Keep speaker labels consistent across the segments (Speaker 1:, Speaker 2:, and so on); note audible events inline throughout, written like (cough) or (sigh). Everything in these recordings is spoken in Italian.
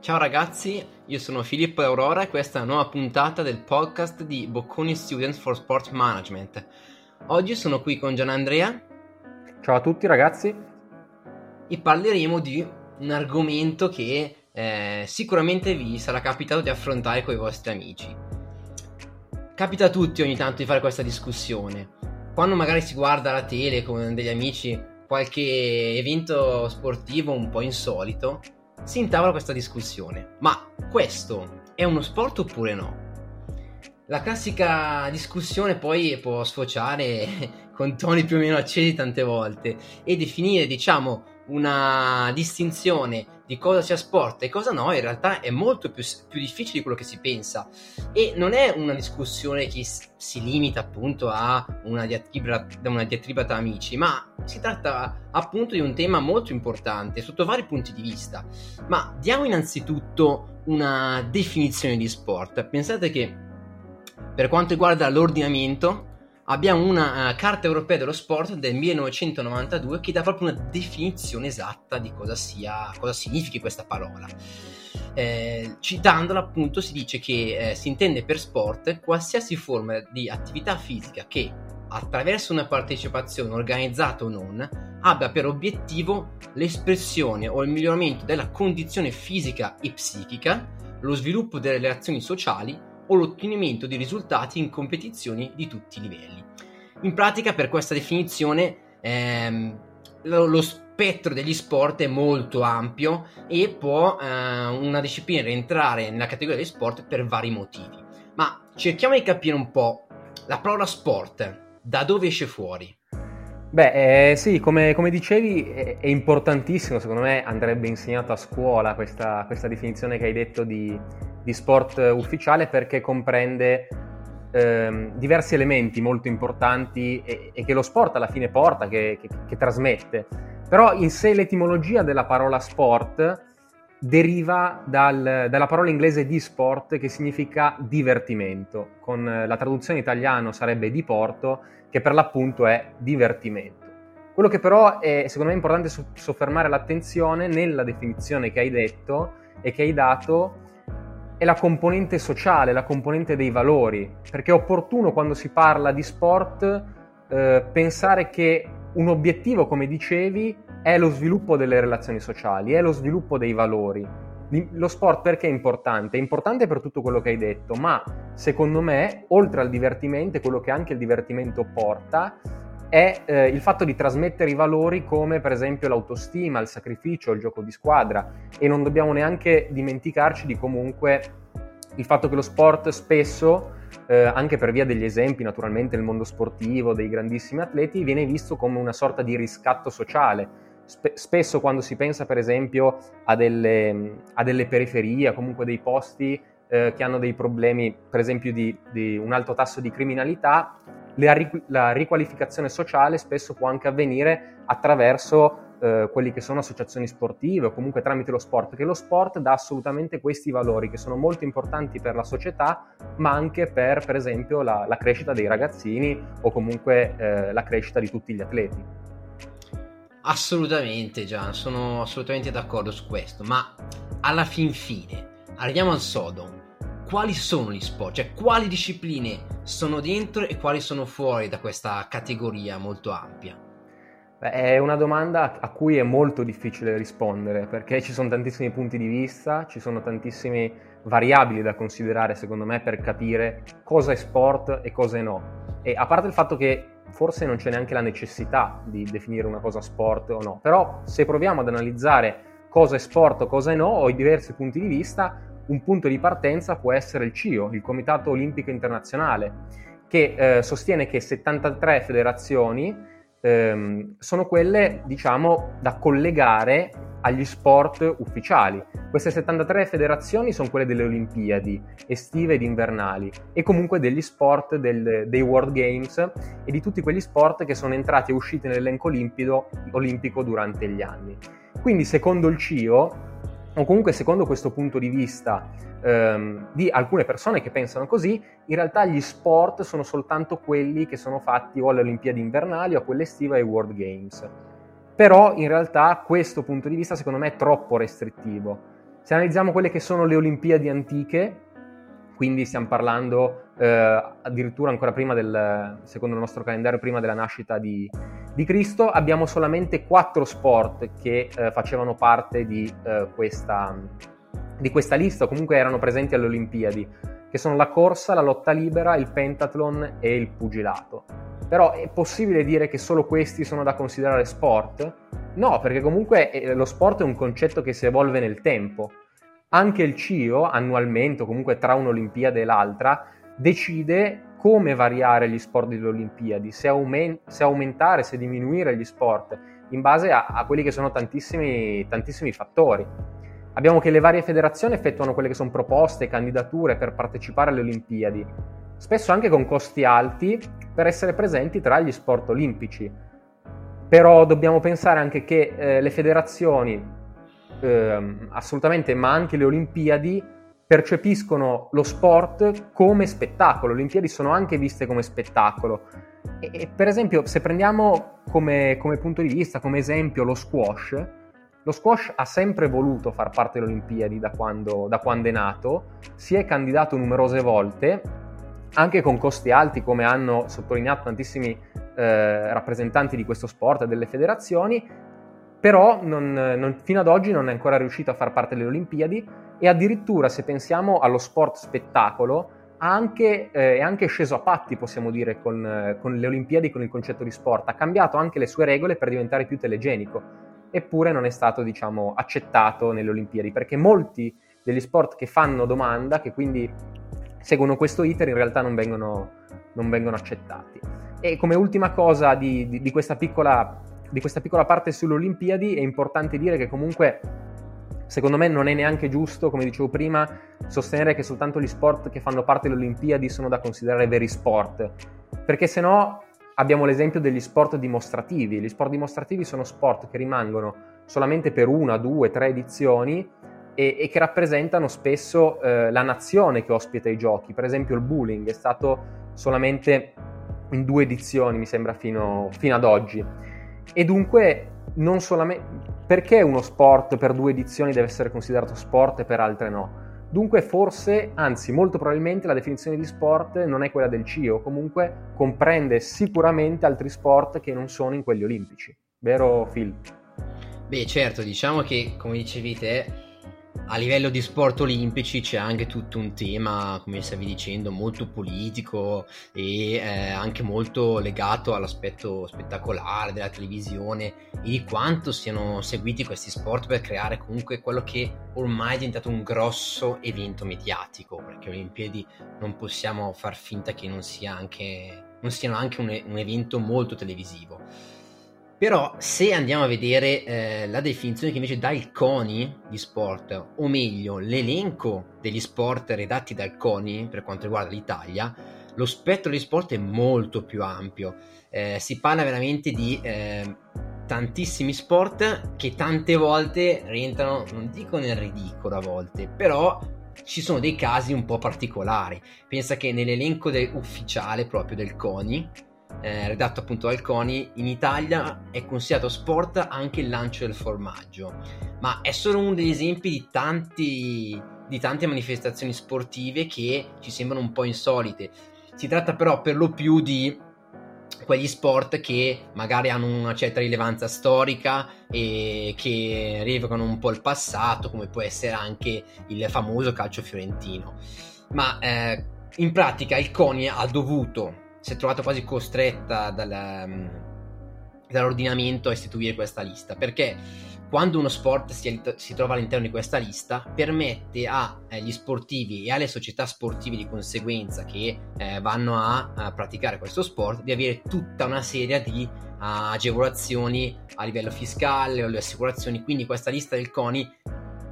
Speaker 1: Ciao ragazzi, io sono Filippo Aurora e questa è una nuova puntata del podcast di Bocconi Students for Sport Management. Oggi sono qui con Gian Andrea.
Speaker 2: Ciao a tutti ragazzi.
Speaker 1: E parleremo di un argomento che eh, sicuramente vi sarà capitato di affrontare con i vostri amici. Capita a tutti ogni tanto di fare questa discussione. Quando magari si guarda la tele con degli amici qualche evento sportivo un po' insolito, si intavola questa discussione. Ma questo è uno sport oppure no? La classica discussione poi può sfociare (laughs) con toni più o meno accesi tante volte e definire, diciamo, una distinzione di cosa sia sport e cosa no in realtà è molto più, più, difficile di quello che si pensa. E non è una discussione che si limita appunto a una diatriba, una diatriba tra amici ma si tratta appunto di un tema molto importante sotto vari punti di vista. Ma diamo innanzitutto una definizione di sport. Pensate che per quanto riguarda l'ordinamento abbiamo una uh, carta europea dello sport del 1992 che dà proprio una definizione esatta di cosa sia, cosa significhi questa parola. Eh, citandola appunto si dice che eh, si intende per sport qualsiasi forma di attività fisica che attraverso una partecipazione organizzata o non abbia per obiettivo l'espressione o il miglioramento della condizione fisica e psichica, lo sviluppo delle relazioni sociali o l'ottenimento di risultati in competizioni di tutti i livelli. In pratica, per questa definizione, ehm, lo, lo, spettro degli sport è molto ampio e può eh, una disciplina rientrare nella categoria degli sport per vari motivi. Ma cerchiamo di capire un po' la parola sport, da dove esce fuori?
Speaker 2: Beh, eh, sì, come, come dicevi, è, è, importantissimo, secondo me andrebbe insegnato a scuola questa, questa definizione che hai detto di, di sport ufficiale perché comprende ehm, diversi elementi molto importanti e, e, che lo sport alla fine porta, che, che, che trasmette. Però in sé l'etimologia della parola sport deriva dal, dalla parola inglese di sport che significa divertimento, con la traduzione italiana sarebbe diporto che per l'appunto è divertimento. Quello che però è secondo me importante soffermare l'attenzione nella definizione che hai detto e che hai dato è la componente sociale, la componente dei valori, perché è opportuno quando si parla di sport eh, pensare che un obiettivo, come dicevi, è lo sviluppo delle relazioni sociali, è lo sviluppo dei valori. Lo sport perché è importante? È importante per tutto quello che hai detto, ma secondo me, oltre al divertimento, quello che anche il divertimento porta, è eh, il fatto di trasmettere i valori come per esempio l'autostima, il sacrificio, il gioco di squadra e non dobbiamo neanche dimenticarci di comunque il fatto che lo sport spesso, eh, anche per via degli esempi naturalmente nel mondo sportivo, dei grandissimi atleti, viene visto come una sorta di riscatto sociale. Spe- spesso quando si pensa per esempio a delle, a delle periferie, comunque dei posti eh, che hanno dei problemi per esempio di, di un alto tasso di criminalità, la, riqualificazione sociale spesso può anche avvenire attraverso eh, quelli che sono associazioni sportive o comunque tramite lo sport, perché lo sport dà assolutamente questi valori che sono molto importanti per la società, ma anche per, per esempio, la, la crescita dei ragazzini o comunque eh, la crescita di tutti gli atleti.
Speaker 1: Assolutamente, Gian, sono assolutamente d'accordo su questo, ma alla fin fine, arriviamo al sodo quali sono gli sport, cioè quali discipline sono dentro e quali sono fuori da questa categoria molto ampia?
Speaker 2: Beh, è una domanda a cui è molto difficile rispondere perché ci sono tantissimi punti di vista, ci sono tantissime variabili da considerare secondo me per capire cosa è sport e cosa è no. E a parte il fatto che forse non c'è neanche la necessità di definire una cosa sport o no, però se proviamo ad analizzare cosa è sport o cosa è no, ho i diversi punti di vista, un punto di partenza può essere il CIO, il Comitato Olimpico Internazionale, che eh, sostiene che 73 federazioni ehm, sono quelle, diciamo, da collegare agli sport ufficiali. Queste 73 federazioni sono quelle delle Olimpiadi estive ed invernali e comunque degli sport del, dei World Games e di tutti quegli sport che sono entrati e usciti nell'elenco olimpico durante gli anni. Quindi, secondo il CIO, o comunque secondo questo punto di vista ehm, di alcune persone che pensano così, in realtà gli sport sono soltanto quelli che sono fatti o alle Olimpiadi invernali o a quelle estive ai World Games. Però in realtà questo punto di vista secondo me è troppo restrittivo. Se analizziamo quelle che sono le Olimpiadi antiche, quindi stiamo parlando eh, addirittura ancora prima del, secondo il nostro calendario, prima della nascita di, di Cristo, abbiamo solamente quattro sport che eh, facevano parte di, eh, questa, di questa lista, o comunque erano presenti alle Olimpiadi, che sono la corsa, la lotta libera, il pentathlon e il pugilato. Però è possibile dire che solo questi sono da considerare sport? No, perché comunque eh, lo sport è un concetto che si evolve nel tempo. Anche il CIO, annualmente, o comunque tra un'Olimpiade e l'altra, decide come variare gli sport delle Olimpiadi, se, aument- se aumentare, se diminuire gli sport, in base a, a quelli che sono tantissimi, tantissimi fattori. Abbiamo che le varie federazioni effettuano quelle che sono proposte, candidature per partecipare alle Olimpiadi, spesso anche con costi alti per essere presenti tra gli sport olimpici. Però dobbiamo pensare anche che eh, le federazioni, eh, assolutamente, ma anche le Olimpiadi, percepiscono lo sport come spettacolo. Le Olimpiadi sono anche viste come spettacolo. E, e per esempio, se prendiamo come, come punto di vista, come esempio, lo squash, lo squash ha sempre voluto far parte delle Olimpiadi da quando, da quando, è nato, si è candidato numerose volte, anche con costi alti, come hanno sottolineato tantissimi eh, rappresentanti di questo sport e delle federazioni, però non, non, fino ad oggi non è ancora riuscito a far parte delle Olimpiadi e addirittura se pensiamo allo sport spettacolo anche, eh, è anche sceso a patti, possiamo dire, con, con, le Olimpiadi, con il concetto di sport. Ha cambiato anche le sue regole per diventare più telegenico, eppure non è stato, diciamo, accettato nelle Olimpiadi, perché molti degli sport che fanno domanda, che quindi seguono questo iter, in realtà non vengono, non vengono accettati. E come ultima cosa di, di, di, questa piccola, di questa piccola parte sulle Olimpiadi, è importante dire che comunque Secondo me non è neanche giusto, come dicevo prima, sostenere che soltanto gli sport che fanno parte delle Olimpiadi sono da considerare veri sport, perché se no abbiamo l'esempio degli sport dimostrativi. Gli sport dimostrativi sono sport che rimangono solamente per una, due, tre edizioni e, e che rappresentano spesso eh, la nazione che ospita i giochi. Per esempio il bowling è stato solamente in due edizioni, mi sembra, fino, fino ad oggi. E dunque non solamente perché uno sport per due edizioni deve essere considerato sport e per altre no? Dunque forse, anzi molto probabilmente la definizione di sport non è quella del CIO, comunque comprende sicuramente altri sport che non sono in quelli olimpici. Vero Phil?
Speaker 1: Beh certo, diciamo che come dicevi te a livello di sport olimpici c'è anche tutto un tema, come stavi dicendo, molto politico e eh, anche molto legato all'aspetto spettacolare della televisione e di quanto siano seguiti questi sport per creare comunque quello che ormai è diventato un grosso evento mediatico, perché Olimpiadi non possiamo far finta che non, sia anche, non siano anche un, un evento molto televisivo. Però se andiamo a vedere eh, la definizione che invece dà il CONI di sport, o meglio l'elenco degli sport redatti dal CONI per quanto riguarda l'Italia, lo spettro di sport è molto più ampio. Eh, si parla veramente di eh, tantissimi sport che tante volte rientrano, non dico nel ridicolo a volte, però ci sono dei casi un po' particolari. Pensa che nell'elenco de- ufficiale proprio del CONI eh, redatto appunto dal CONI, in Italia è considerato sport anche il lancio del formaggio, ma è solo uno degli esempi di, tanti, di tante manifestazioni sportive che ci sembrano un po' insolite. Si tratta però per lo più di quegli sport che magari hanno una certa rilevanza storica e che rievocano un po' il passato, come può essere anche il famoso calcio fiorentino. Ma eh, in pratica il CONI ha dovuto si è trovata quasi costretta dalla, mm, dall'ordinamento a istituire questa lista perché quando uno sport si, si trova all'interno di questa lista permette agli eh, sportivi e alle società sportive di conseguenza che eh, vanno a, a, praticare questo sport di avere tutta una serie di uh, agevolazioni a livello fiscale o le assicurazioni. Quindi questa lista del CONI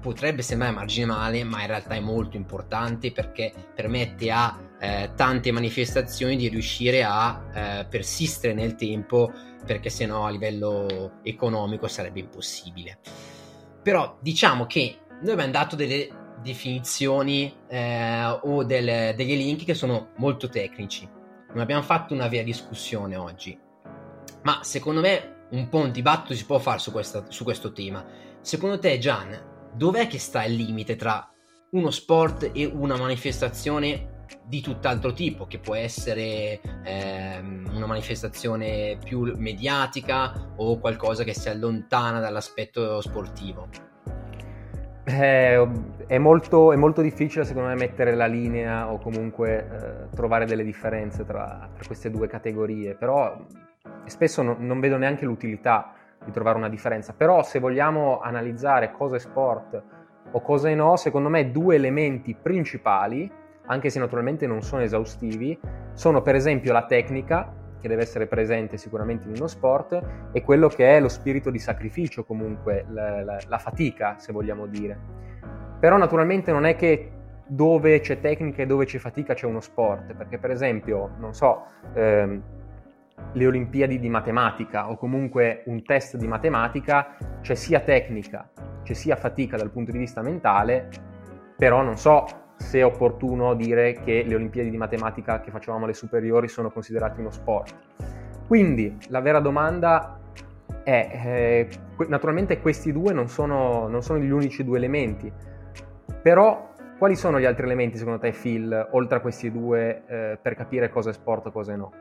Speaker 1: potrebbe sembrare marginale ma in realtà è molto importante perché permette a eh, tante manifestazioni di riuscire a eh, persistere nel tempo perché sennò a livello economico sarebbe impossibile. Però diciamo che noi abbiamo dato delle definizioni eh, o del, degli elenchi che sono molto tecnici. Non abbiamo fatto una vera discussione oggi. Ma secondo me un po' un dibattito si può fare su, questa, su questo tema. Secondo te, Gian, dov'è che sta il limite tra uno sport e una manifestazione di tutt'altro tipo, che può essere ehm, una manifestazione più mediatica o qualcosa che si allontana dall'aspetto sportivo?
Speaker 2: Eh, è, molto, è, molto, difficile secondo me mettere la linea o comunque eh, trovare delle differenze tra, tra, queste due categorie, però spesso no, non vedo neanche l'utilità di trovare una differenza, però se vogliamo analizzare cosa è sport o cosa è no, secondo me due elementi principali, anche se naturalmente non sono esaustivi, sono per esempio la tecnica, che deve essere presente sicuramente in uno sport, e quello che è lo spirito di sacrificio, comunque la, la, la fatica, se vogliamo dire. Però naturalmente non è che dove c'è tecnica e dove c'è fatica c'è uno sport, perché per esempio, non so, ehm, le Olimpiadi di matematica o comunque un test di matematica c'è sia tecnica, c'è sia fatica dal punto di vista mentale, però non so se è opportuno dire che le Olimpiadi di matematica che facevamo alle superiori sono considerate uno sport. Quindi la vera domanda è, eh, naturalmente questi due non sono, non sono gli unici due elementi, però quali sono gli altri elementi secondo te Phil, oltre a questi due, eh, per capire cosa è sport e cosa no?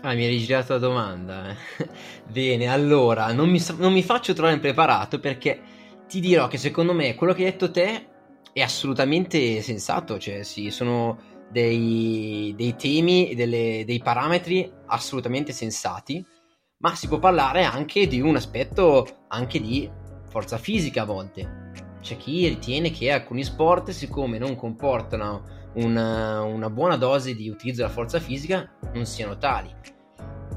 Speaker 1: Ah, mi hai rigirato la domanda. Eh. (laughs) Bene, allora, non mi, non mi, faccio trovare impreparato perché ti dirò che secondo me quello che hai detto te è assolutamente sensato, cioè sì, sono dei, dei temi, delle, dei parametri assolutamente sensati, ma si può parlare anche di un aspetto anche di forza fisica a volte. C'è chi ritiene che alcuni sport, siccome non comportano una, una buona dose di utilizzo della forza fisica, non siano tali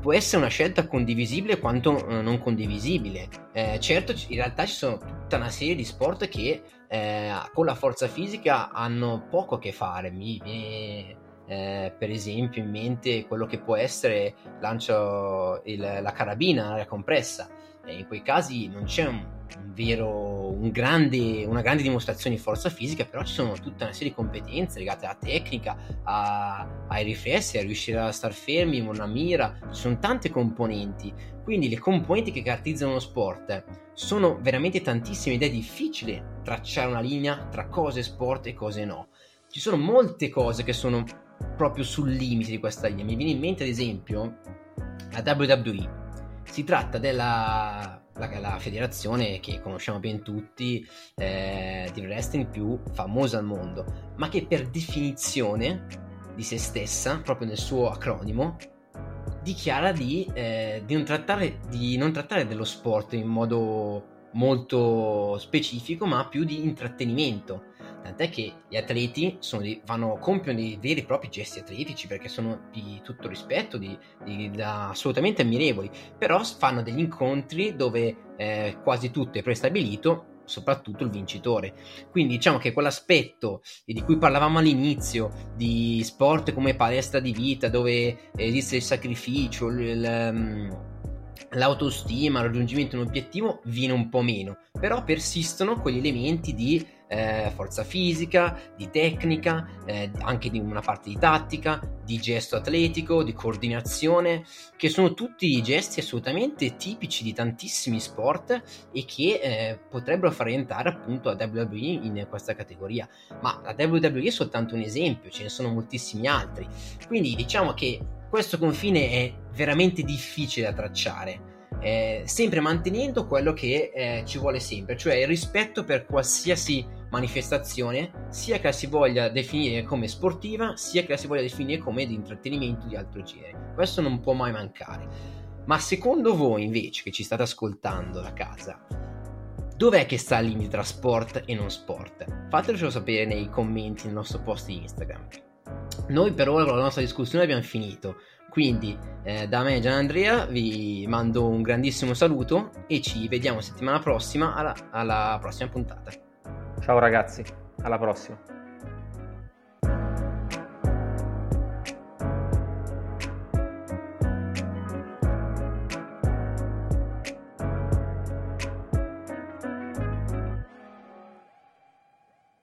Speaker 1: può essere una scelta condivisibile quanto eh, non condivisibile. Eh, certo, in realtà ci sono tutta una serie di sport che eh, con la forza fisica hanno poco a che fare. Mi viene eh, per esempio in mente quello che può essere lancio il, la carabina, l'aria compressa. in quei casi non c'è un un vero, un grande, una grande dimostrazione di forza fisica, però ci sono tutta una serie di competenze legate alla tecnica, a, ai riflessi, a riuscire a star fermi, una mira, ci sono tante componenti. Quindi le componenti che caratterizzano lo sport sono veramente tantissime ed è difficile tracciare una linea tra cose sport e cose no. Ci sono molte cose che sono proprio sul limite di questa linea. Mi viene in mente ad esempio la WWE. Si tratta della la, la, federazione che conosciamo ben tutti eh, di wrestling più famosa al mondo, ma che per definizione di se stessa, proprio nel suo acronimo, dichiara di, eh, di, non trattare, di non trattare dello sport in modo molto specifico, ma più di intrattenimento Tant'è che gli atleti dei, vanno, compiono dei veri e propri gesti atletici perché sono di tutto rispetto, di, di, assolutamente ammirevoli, però fanno degli incontri dove eh, quasi tutto è prestabilito soprattutto il vincitore. Quindi diciamo che quell'aspetto di cui parlavamo all'inizio di sport come palestra di vita dove esiste il sacrificio, il, ehm, l'autostima, il raggiungimento di un obiettivo viene un po' meno, però persistono quegli elementi di eh, forza fisica, di tecnica, eh, anche di una parte di tattica, di gesto atletico, di coordinazione, che sono tutti gesti assolutamente tipici di tantissimi sport e che eh, potrebbero far rientrare appunto la WWE in questa categoria. Ma la WWE è soltanto un esempio, ce ne sono moltissimi altri. Quindi diciamo che questo confine è veramente difficile da tracciare eh, sempre mantenendo quello che eh, ci vuole sempre, cioè il rispetto per qualsiasi manifestazione, sia che la si voglia definire come sportiva, sia che la si voglia definire come di intrattenimento di altro genere. Questo non può mai mancare. Ma secondo voi invece che ci state ascoltando da casa, dov'è che sta il limite tra sport e non sport? Fatelo sapere nei commenti nel nostro post di Instagram. Noi per ora con la nostra discussione abbiamo finito. Quindi eh, da me Gianandrea vi mando un grandissimo saluto e ci vediamo settimana prossima alla, alla prossima puntata.
Speaker 2: Ciao ragazzi, alla prossima.